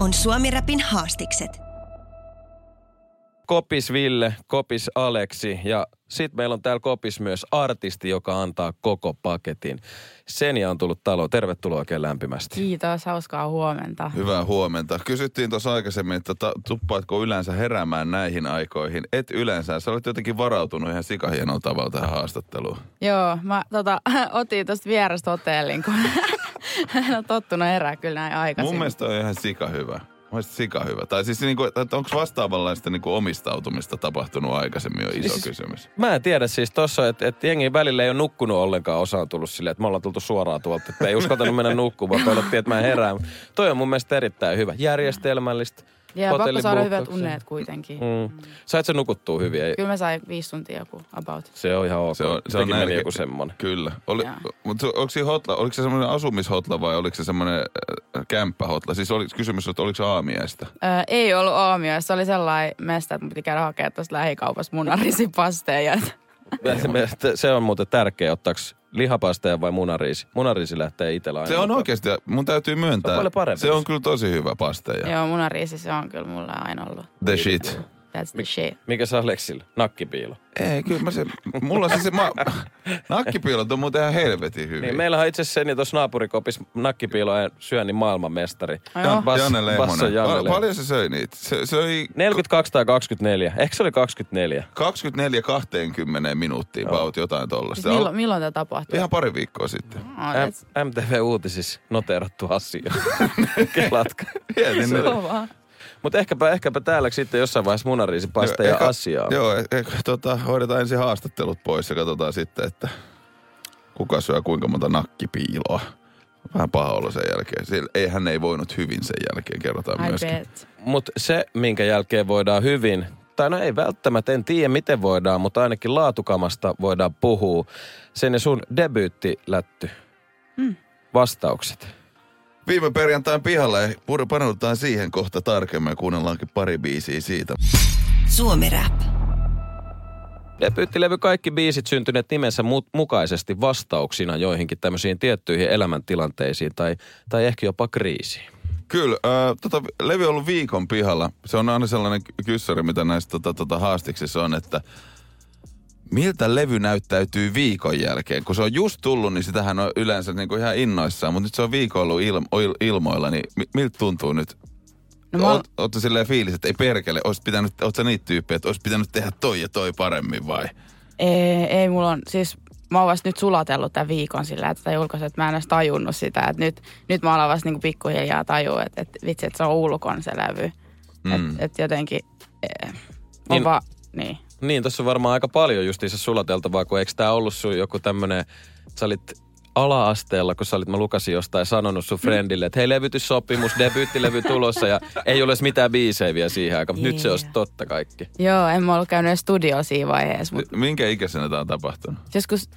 On Suomi Rapin haastikset. Kopis Ville, Kopis Aleksi ja sitten meillä on täällä Kopis myös artisti, joka antaa koko paketin. Senja on tullut taloon. Tervetuloa oikein lämpimästi. Kiitos, hauskaa huomenta. Hyvää huomenta. Kysyttiin tuossa aikaisemmin, että ta- tuppaatko yleensä heräämään näihin aikoihin? Et yleensä. Sä olet jotenkin varautunut ihan sikahienolla tavalla tähän haastatteluun. Joo, mä tota, otin tuosta vierestä hotellin, kun en ole tottunut herää kyllä näin aikaisin. Mun mielestä on ihan sika hyvä. Mun mielestä sika hyvä. Tai siis niinku, että onko vastaavanlaista niinku omistautumista tapahtunut aikaisemmin jo iso Siis- kysymys. Mä en tiedä siis tossa, että et jengi välillä ei ole nukkunut ollenkaan. Osa on tullut silleen, että me ollaan tultu suoraan tuolta. Että ei uskaltanut mennä nukkumaan, pelottiin, että mä en herää. Toi on mun mielestä erittäin hyvä. Järjestelmällistä. Ja pakko saada hyvät unnet kuitenkin. Mm. Sait sä nukuttua hyvin? Ei, Kyllä mä sain viisi tuntia joku about. se on ihan ok. Se on, se on näin- joku semmonen. Kyllä. Oli, mutta onko, siinä hotla, oliko se semmoinen asumishotla vai oliko se semmoinen äh, kämppähotla? Siis oli kysymys, että oliko se aamiaista? Öö, ei ollut aamia, se oli sellainen mesta, että mun piti käydä hakemaan tuosta lähikaupasta munarisipasteja. Se on muuten tärkeä, ottaako lihapasteja vai munariisi. Munariisi lähtee itsellä aina. Se on oikeasti, mun täytyy myöntää. Se on paljon parempi. Se on kyllä tosi hyvä pasteja. Joo, munariisi se on kyllä mulla aina ollut. The shit. That's the shit. Mikä se Aleksilla? Nakkipiilo. Ei, kyllä mä se, mulla se, se ma, nakkipiilot on muuten ihan helvetin hyvin. Niin, meillä on itse asiassa sen tuossa naapurikopis nakkipiilo ja syönnin maailmanmestari. Ai joo? Bas- Janne Basso Pa- Lehmonen. paljon se söi niitä? Se söi 42 tai 24. Ehkä se oli 24. 24-20 minuuttia about jotain tollasta. Siis milloin, milloin tämä tapahtui? Ihan pari viikkoa sitten. Oh, M- MTV-uutisissa noteerattu asia. Kelatko? Mietin nyt. Mutta ehkäpä, ehkäpä täällä sitten jossain vaiheessa munariisipaste ja asiaa. Joo, eh, eh, tota, hoidetaan ensin haastattelut pois ja katsotaan sitten, että kuka syö kuinka monta nakkipiiloa. Vähän paha olla sen jälkeen. Sillä, ei, hän ei voinut hyvin sen jälkeen, kerrotaan I myöskin. bet. Mutta se, minkä jälkeen voidaan hyvin, tai no ei välttämättä, en tiedä miten voidaan, mutta ainakin laatukamasta voidaan puhua. Sen ja sun debyyttilätty. Hmm. Vastaukset. Viime perjantain pihalla ja pur- paneudutaan siihen kohta tarkemmin ja kuunnellaankin pari biisiä siitä. Suomi Rap. Debyyttilevy kaikki biisit syntyneet nimensä mu- mukaisesti vastauksina joihinkin tämmöisiin tiettyihin elämäntilanteisiin tai, tai ehkä jopa kriisiin. Kyllä, äh, tota, levy on ollut viikon pihalla. Se on aina sellainen ky- kyssäri, mitä näissä tota, tota, haastiksissa on, että miltä levy näyttäytyy viikon jälkeen. Kun se on just tullut, niin sitähän on yleensä niin kuin ihan innoissaan, mutta nyt se on viikon ollut il- il- ilmoilla, niin mi- miltä tuntuu nyt? No mä- Oot, ootko silleen fiilis, että ei perkele, olisi pitänyt, oot sä niitä tyyppejä, että olisi pitänyt tehdä toi ja toi paremmin vai? Ei, ei mulla on, siis mä oon vasta nyt sulatellut tämän viikon sillä, että tätä julkaisu, että mä en edes tajunnut sitä. Että nyt, nyt mä alan vasta niinku pikkuhiljaa tajua, että, että vitsi, että se on ulkon se levy. Mm. Että et jotenkin, eh, on Niin- niin, vaan, niin. Niin, tuossa on varmaan aika paljon justiinsa sulateltavaa, kun eikö tämä ollut sun joku tämmönen, sä olit ala-asteella, kun sä olit, mä lukasin jostain sanonut sun friendille, että hei levytyssopimus, debyyttilevy tulossa ja ei ole mitään biisejä vielä siihen aikaan, mutta nyt se olisi totta kaikki. Joo, en mä ollut käynyt studiolla siinä vaiheessa, mutta Minkä ikäisenä tämä on tapahtunut? joskus,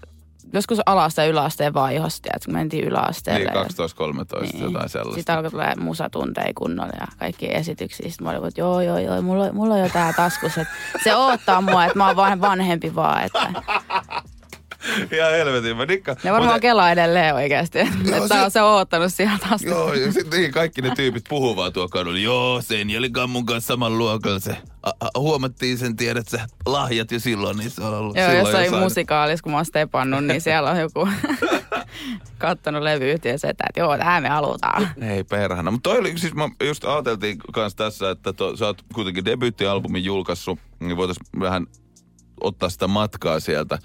joskus alasta ja yläasteen vaihosti, että kun mentiin yläasteelle. Niin, 12-13, niin. jotain sellaista. Sitten alkoi tulla musatunteja kunnolla ja kaikki esityksiä. Sitten mä olin, että joo, joo, joo, mulla, mulla on jo tää taskussa. Että se odottaa mua, että mä oon vaan vanhempi vaan. Että. Ihan helvetin. Mä dikkaan. Ne varmaan Mutta- kelaa edelleen oikeasti. Että se- se... se on odottanut sieltä taskussa. Joo, ja sitten niin kaikki ne tyypit puhuu vaan tuo kadulla. Joo, sen oli mun kanssa saman luokalla se. A, a, huomattiin sen, tiedät sä, lahjat jo silloin, niin se on ollut Joo, silloin jossain jossain- musikaalissa, kun mä oon stepannut, niin siellä on joku kattonut levyyhtiö se, että joo, tähän me halutaan. Ei perhana. Mutta toi oli, siis mä just ajateltiin kanssa tässä, että to, sä oot kuitenkin debyyttialbumin julkaissut, niin voitaisiin vähän ottaa sitä matkaa sieltä.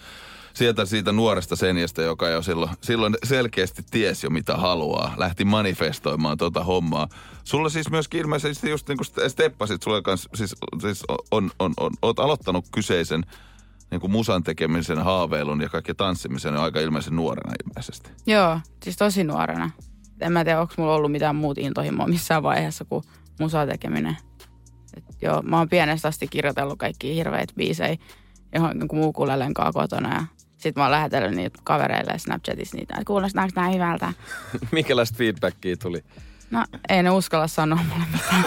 Sieltä siitä nuoresta senjästä, joka jo silloin, silloin selkeästi ties jo mitä haluaa. Lähti manifestoimaan tota hommaa. Sulla siis myöskin ilmeisesti just niin kuin steppasit, sulle kanssa, siis, siis on, on, on, oot aloittanut kyseisen niin kuin musan tekemisen, haaveilun ja kaikki tanssimisen aika ilmeisen nuorena ilmeisesti. Joo, siis tosi nuorena. en mä tiedä, onko mulla ollut mitään muut intohimoa missään vaiheessa kuin musaa tekeminen. Et joo, mä oon pienestä asti kirjoitellut kaikki hirveitä biisejä johon niin muu kanssa kotona ja sitten mä oon lähetellyt niitä kavereille Snapchatissa niitä, että kuulostaako nää hyvältä. Minkälaista feedbackia tuli? No ei ne uskalla sanoa mulle mitään.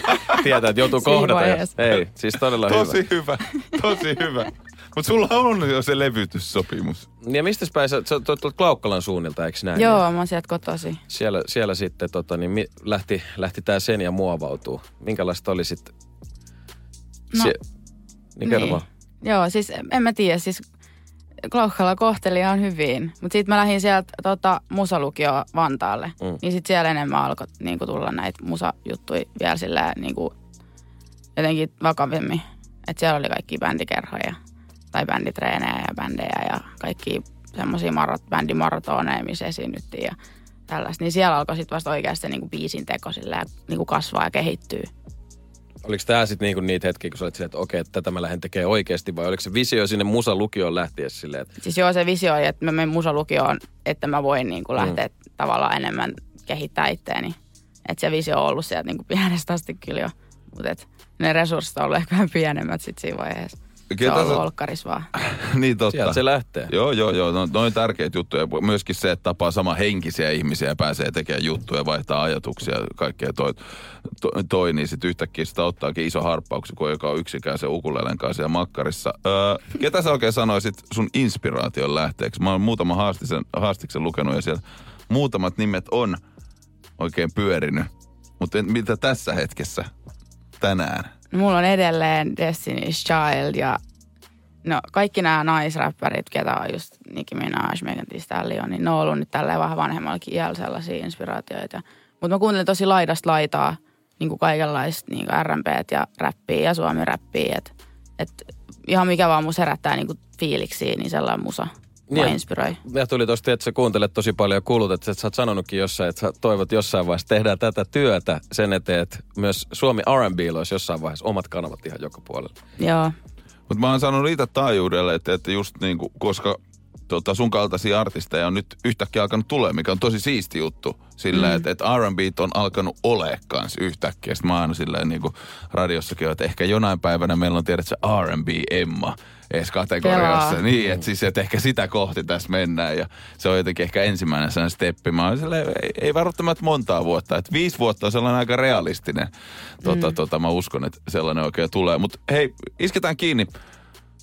Tietää, että joutuu kohdata. Ei, siis todella tosi hyvä. Tosi hyvä. Mutta sulla on jo se levytyssopimus. Ja mistä päin sä, sä tuot Klaukkalan suunnilta, eikö näin? Joo, mä oon sieltä kotosi. Siellä, siellä sitten tota, niin mi, lähti, lähti tää sen ja muovautuu. Minkälaista oli sitten? No, Sie- niin, niin. Joo, siis en mä tiedä, siis Klaukkala kohteli ihan hyvin. Mutta sitten mä lähdin sieltä tota, musalukioon Vantaalle. Mm. Niin sitten siellä enemmän alkoi niinku, tulla näitä musajuttuja vielä silleen niinku, jotenkin vakavimmin. Että siellä oli kaikki bändikerhoja tai bänditreenejä ja bändejä ja kaikki semmoisia marot, bändimaratoneja, missä esiinnyttiin ja tällaista. Niin siellä alkoi sitten vasta oikeasti niinku biisin teko silleen, niinku kasvaa ja kehittyy. Oliko tämä sitten niinku niitä hetkiä, kun sä olit silleen, että okei, että tätä mä lähden tekemään oikeasti, vai oliko se visio sinne musalukioon lähtiessä silleen? Että... Siis joo, se visio oli, että mä menen musalukioon, että mä voin niinku lähteä mm. tavallaan enemmän kehittää itteeni. Että se visio on ollut sieltä niinku pienestä asti kyllä jo. Mutta ne resurssit on ollut ehkä vähän pienemmät sitten siinä vaiheessa. Ketä se on ollut olkkaris vaan. niin totta. Sieltä se lähtee. Joo, joo, joo. No, noin tärkeitä juttuja. Myöskin se, että tapaa sama henkisiä ihmisiä ja pääsee tekemään juttuja, vaihtaa ajatuksia ja kaikkea toi, toi, toi niin sitten yhtäkkiä sitä ottaakin iso harppauksen, kun joka on yksikään se ukulelen kanssa siellä makkarissa. Öö, ketä sä oikein sanoisit sun inspiraation lähteeksi? Mä oon muutama haastisen, haastiksen lukenut ja siellä muutamat nimet on oikein pyörinyt. Mutta mitä tässä hetkessä tänään? Mulla on edelleen Destiny's Child ja no, kaikki nämä naisräppärit, ketä on just Nicki Minaj, Megan Thee Stallion, niin ne on ollut nyt tälleen vähän vanhemmallakin iällä sellaisia inspiraatioita. Mutta mä kuuntelen tosi laidasta laitaa niin kuin kaikenlaista niin kuin R&B ja räppiä ja suomi-räppiä. Että et ihan mikä vaan mus herättää niin kuin fiiliksiä, niin sellainen musa – niin, inspiroi. Ja tuli tosta, että sä kuuntelet tosi paljon ja kuulut, että sä oot sanonutkin jossain, että sä toivot jossain vaiheessa tehdään tätä työtä sen eteen, että myös Suomi R&B olisi jossain vaiheessa omat kanavat ihan joka puolella. Joo. Mutta mä oon sanonut itse taajuudelle, että, että just niin kuin, koska tota, sun kaltaisia artisteja on nyt yhtäkkiä alkanut tulee, mikä on tosi siisti juttu. Sillä, mm. että, että R&B on alkanut ole kans yhtäkkiä. Sitten mä oon silleen niin kuin radiossakin, että ehkä jonain päivänä meillä on tiedät se R&B Emma edes kategoriassa. Kelaa. Niin, että siis että ehkä sitä kohti tässä mennään ja se on jotenkin ehkä ensimmäinen sellainen steppi. Mä silleen, ei, ei välttämättä montaa vuotta, että viisi vuotta on sellainen aika realistinen. Tota, mm. tota, mä uskon, että sellainen oikein tulee. Mutta hei, isketään kiinni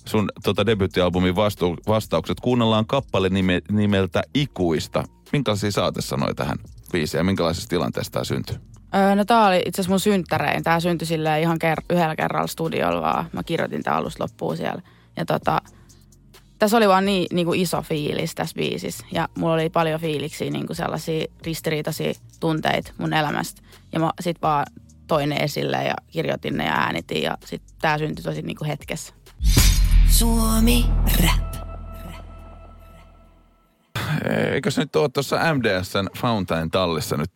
sun tota debyyttialbumin vastu, vastaukset. Kuunnellaan kappale nime, nimeltä Ikuista. Minkälaisia saatesanoja tähän biisiin ja minkälaisessa tilanteessa tämä syntyi? Öö, no tää oli itse asiassa mun synttärein. Tää syntyi ihan ker- yhdellä kerralla studiolla vaan. Mä kirjoitin tää alusta loppuun siellä. Ja tota, tässä oli vaan niin, niin kuin iso fiilis tässä biisissä. Ja mulla oli paljon fiiliksiä, niin kuin sellaisia ristiriitaisia tunteita mun elämästä. Ja mä sit vaan toin ne esille ja kirjoitin ne ja äänitin. Ja sitten tää syntyi tosi niin kuin hetkessä. Suomi Rap. Eikös nyt ole tuossa MDSn Fountain tallissa nyt,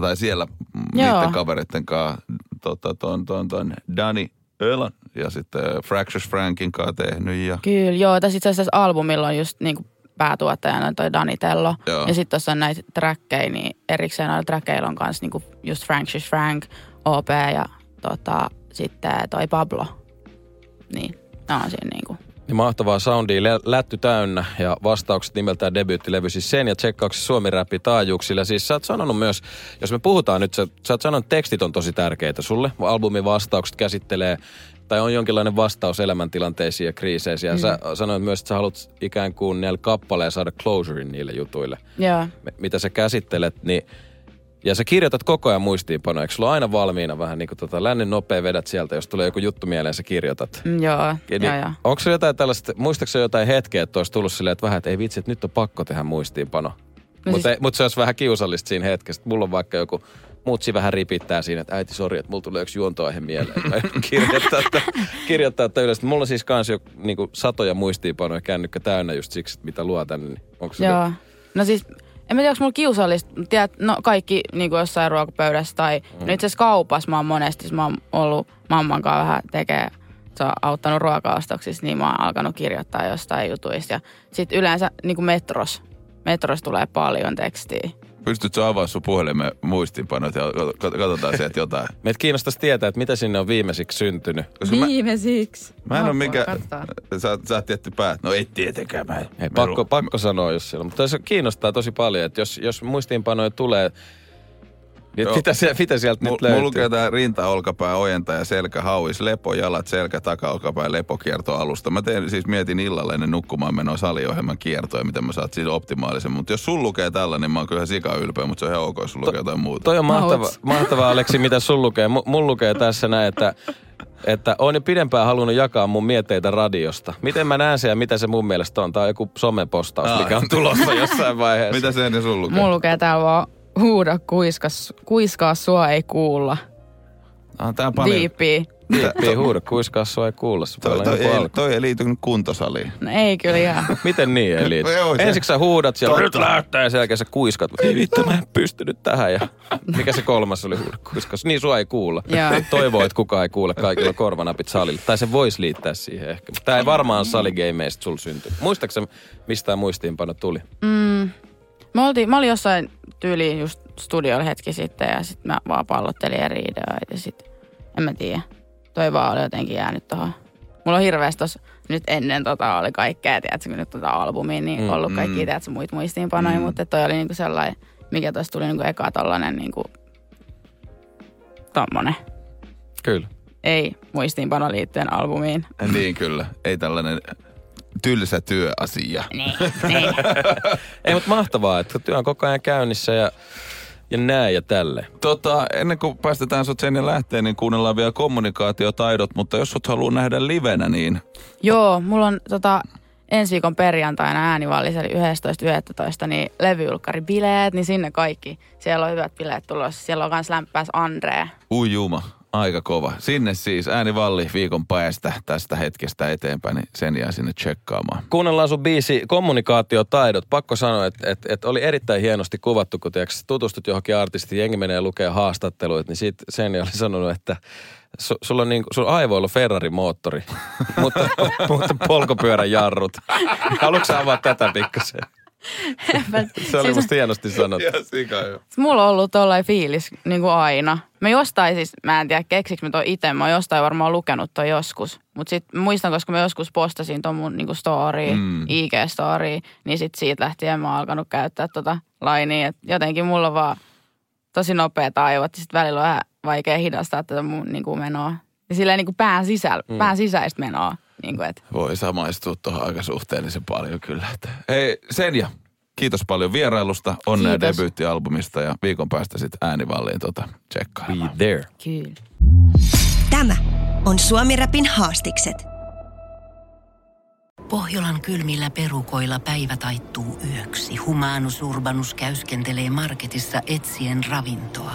tai siellä Joo. niiden kavereiden kanssa, tota, ton, ton, ton Dani Ölan ja sitten Fractures Frankin kanssa tehnyt. Ja... Kyllä, joo. Tässä itse asiassa albumilla on just niin kuin päätuottajana toi Danitello. Joo. Ja sitten tuossa on näitä trackeja, niin erikseen noilla trackeilla on kanssa niin just Fractures Frank, OP ja tota, sitten toi Pablo. Niin, ne on siinä niin kuin niin mahtavaa soundia, lätty täynnä ja vastaukset nimeltään debyyttilevy. Siis sen ja tsekkauksessa Suomi räppi taajuuksilla. Siis sä oot sanonut myös, jos me puhutaan nyt, sä, sä oot sanonut, että tekstit on tosi tärkeitä sulle. Albumin vastaukset käsittelee tai on jonkinlainen vastaus elämäntilanteisiin ja kriiseisiin. Ja mm. sä sanoit myös, että sä haluat ikään kuin näillä kappaleilla saada closurein niille jutuille. Joo. Mitä sä käsittelet, niin ja sä kirjoitat koko ajan muistiinpanoja. Eikö sulla aina valmiina vähän niin kuin tota, lännen nopea vedät sieltä, jos tulee joku juttu mieleen, sä kirjoitat? Mm, joo, niin, joo, joo. Onko se jotain tällaista, muistaakseni jotain hetkeä, että olisi tullut silleen, että vähän, että ei vitsi, että nyt on pakko tehdä muistiinpano? No Mutta siis... mut se olisi vähän kiusallista siinä hetkessä. Mulla on vaikka joku mutsi vähän ripittää siinä, että äiti, sori, että mulla tulee yksi juontoaihe mieleen. kirjoittaa, että, kirjoittaa, että yleensä. Mulla on siis kans jo niin kuin satoja muistiinpanoja kännykkä täynnä just siksi, mitä luo tänne. Niin onko se Joo. No siis en mä tiedä, onko mulla kiusallista. Tiedät, no kaikki niin kuin jossain ruokapöydässä tai mm. no itse asiassa kaupassa mä oon monesti, mä oon ollut mamman kanssa vähän tekee, se on auttanut ruokaostoksissa, niin mä oon alkanut kirjoittaa jostain jutuista. Ja sit yleensä niin kuin metros, metros tulee paljon tekstiä. Pystytkö avaa sun puhelimen muistinpanot ja kat- katsotaan sieltä jotain. Meitä kiinnostaisi tietää, että mitä sinne on viimeisiksi syntynyt. Koska mä, Viimeisiksi. mä en ole mikä... Sä, sä oot tietty päät. No ei tietenkään. Mä, Hei, pakko, pakko sanoa, jos siellä. Mutta se kiinnostaa tosi paljon, että jos, jos muistiinpanoja tulee, niin Joo. mitä, se, mitä sieltä Mulla nyt löytyy? lukee tää rinta, olkapää, ojenta ja selkä, hauis, lepo, jalat, selkä, taka, olkapää, lepokierto alusta. Mä teen, siis mietin illalla ennen nukkumaan menoa saliohjelman kiertoa, miten mä saat siitä optimaalisen. Mutta jos sul lukee tällä, niin mä oon kyllä sika ylpeä, mutta se on ihan ok, jos sulla lukee jotain muuta. Toi on mahtava, mahtavaa, Aleksi, mitä sun lukee. M- mun lukee tässä näin, että, että on jo pidempään halunnut jakaa mun mietteitä radiosta. Miten mä näen sen ja mitä se mun mielestä on? Tää on joku somepostaus, Aa. mikä on tulossa jossain vaiheessa. Mitä se ennen sul lukee? Mulla lukee täällä vaan huuda, kuiskas, kuiskaa sua ei kuulla. Ah, tää on paljon. Diipi. Diippiä huuda, kuiskaa sua ei kuulla. Toi, toi, ei, toi ei liity nyt kuntosaliin. No ei kyllä ihan. Miten niin ei liity? Joo, Ensiksi sä huudat siellä, nyt lähtee ja sen jälkeen sä kuiskat. Ei vittu, mä en pystynyt tähän. Ja mikä se kolmas oli huuda, kuiskas. Niin sua ei kuulla. Joo. Toivoo, että kukaan ei kuule kaikilla korvanapit salilla. Tai se voisi liittää siihen ehkä. Tää ei varmaan saligameista sul synty. Muistaaksä, mistä tää muistiinpano tuli? Mm. Mä, oltiin, mä olin jossain tyyliin just studiolla hetki sitten ja sitten mä vaan pallottelin eri ideoita ja sitten en mä tiedä. Toi vaan oli jotenkin jäänyt tohon. Mulla on hirveästi tossa, nyt ennen tota oli kaikkea, tiedätkö, kun nyt tota albumia, niin Mm, ollut mm. kaikki, tiedätkö, muita muistiinpanoja, Mm. mutta toi oli niinku sellainen, mikä tossa tuli niinku eka tollanen niinku, tommonen. Kyllä. Ei muistiinpano liittyen albumiin. Niin kyllä. Ei tällainen tylsä työasia. Niin, niin. Ei, mutta mahtavaa, että työ on koko ajan käynnissä ja, ja näin ja tälle. Tota, ennen kuin päästetään sut sen ja lähteen, niin kuunnellaan vielä kommunikaatiotaidot, mutta jos sut haluaa nähdä livenä, niin Joo, mulla on tota, ensi viikon perjantaina äänivallis, eli 11.11. niin levyulkkaribileet, niin sinne kaikki. Siellä on hyvät bileet tulossa. Siellä on myös lämpäs Andre. ui juma, aika kova. Sinne siis äänivalli viikon päästä tästä hetkestä eteenpäin, niin sen jää sinne tsekkaamaan. Kuunnellaan sun biisi kommunikaatiotaidot. Pakko sanoa, että, että, että oli erittäin hienosti kuvattu, kun tiiäks, tutustut johonkin artistiin, jengi menee lukee haastatteluita, niin siitä sen oli sanonut, että su, sulla on niin, sun aivoilla Ferrari-moottori, mutta, mutta polkupyörän jarrut. Haluatko avaa tätä pikkasen? Se oli Siis- musta hienosti sanottu. Ja sika jo. Mulla on ollut tollain fiilis niin kuin aina. Mä jostain siis, mä en tiedä keksikö mä toi itse, mä oon jostain varmaan lukenut toi joskus. Mutta sit muistan, koska mä joskus postasin ton mun niinku story, Mm. IG-story, niin sit siitä lähtien mä oon alkanut käyttää tota lainia. Et jotenkin mulla on vaan tosi nopea aivot, ja sit välillä on vähän vaikea hidastaa tätä mun niinku menoa. Ja silleen niinku pään, sisällä, mm. pään sisäistä menoa. Niinku et. Voi samaistua tuohon aika suhteellisen paljon kyllä. Että. Hei Senja, kiitos paljon vierailusta, onnea debyyttialbumista ja viikon päästä sitten äänivalliin tota tsekkailemaan. Be there. Kyllä. Tämä on Suomi Rapin haastikset. Pohjolan kylmillä perukoilla päivä taittuu yöksi. Humanus Urbanus käyskentelee marketissa etsien ravintoa.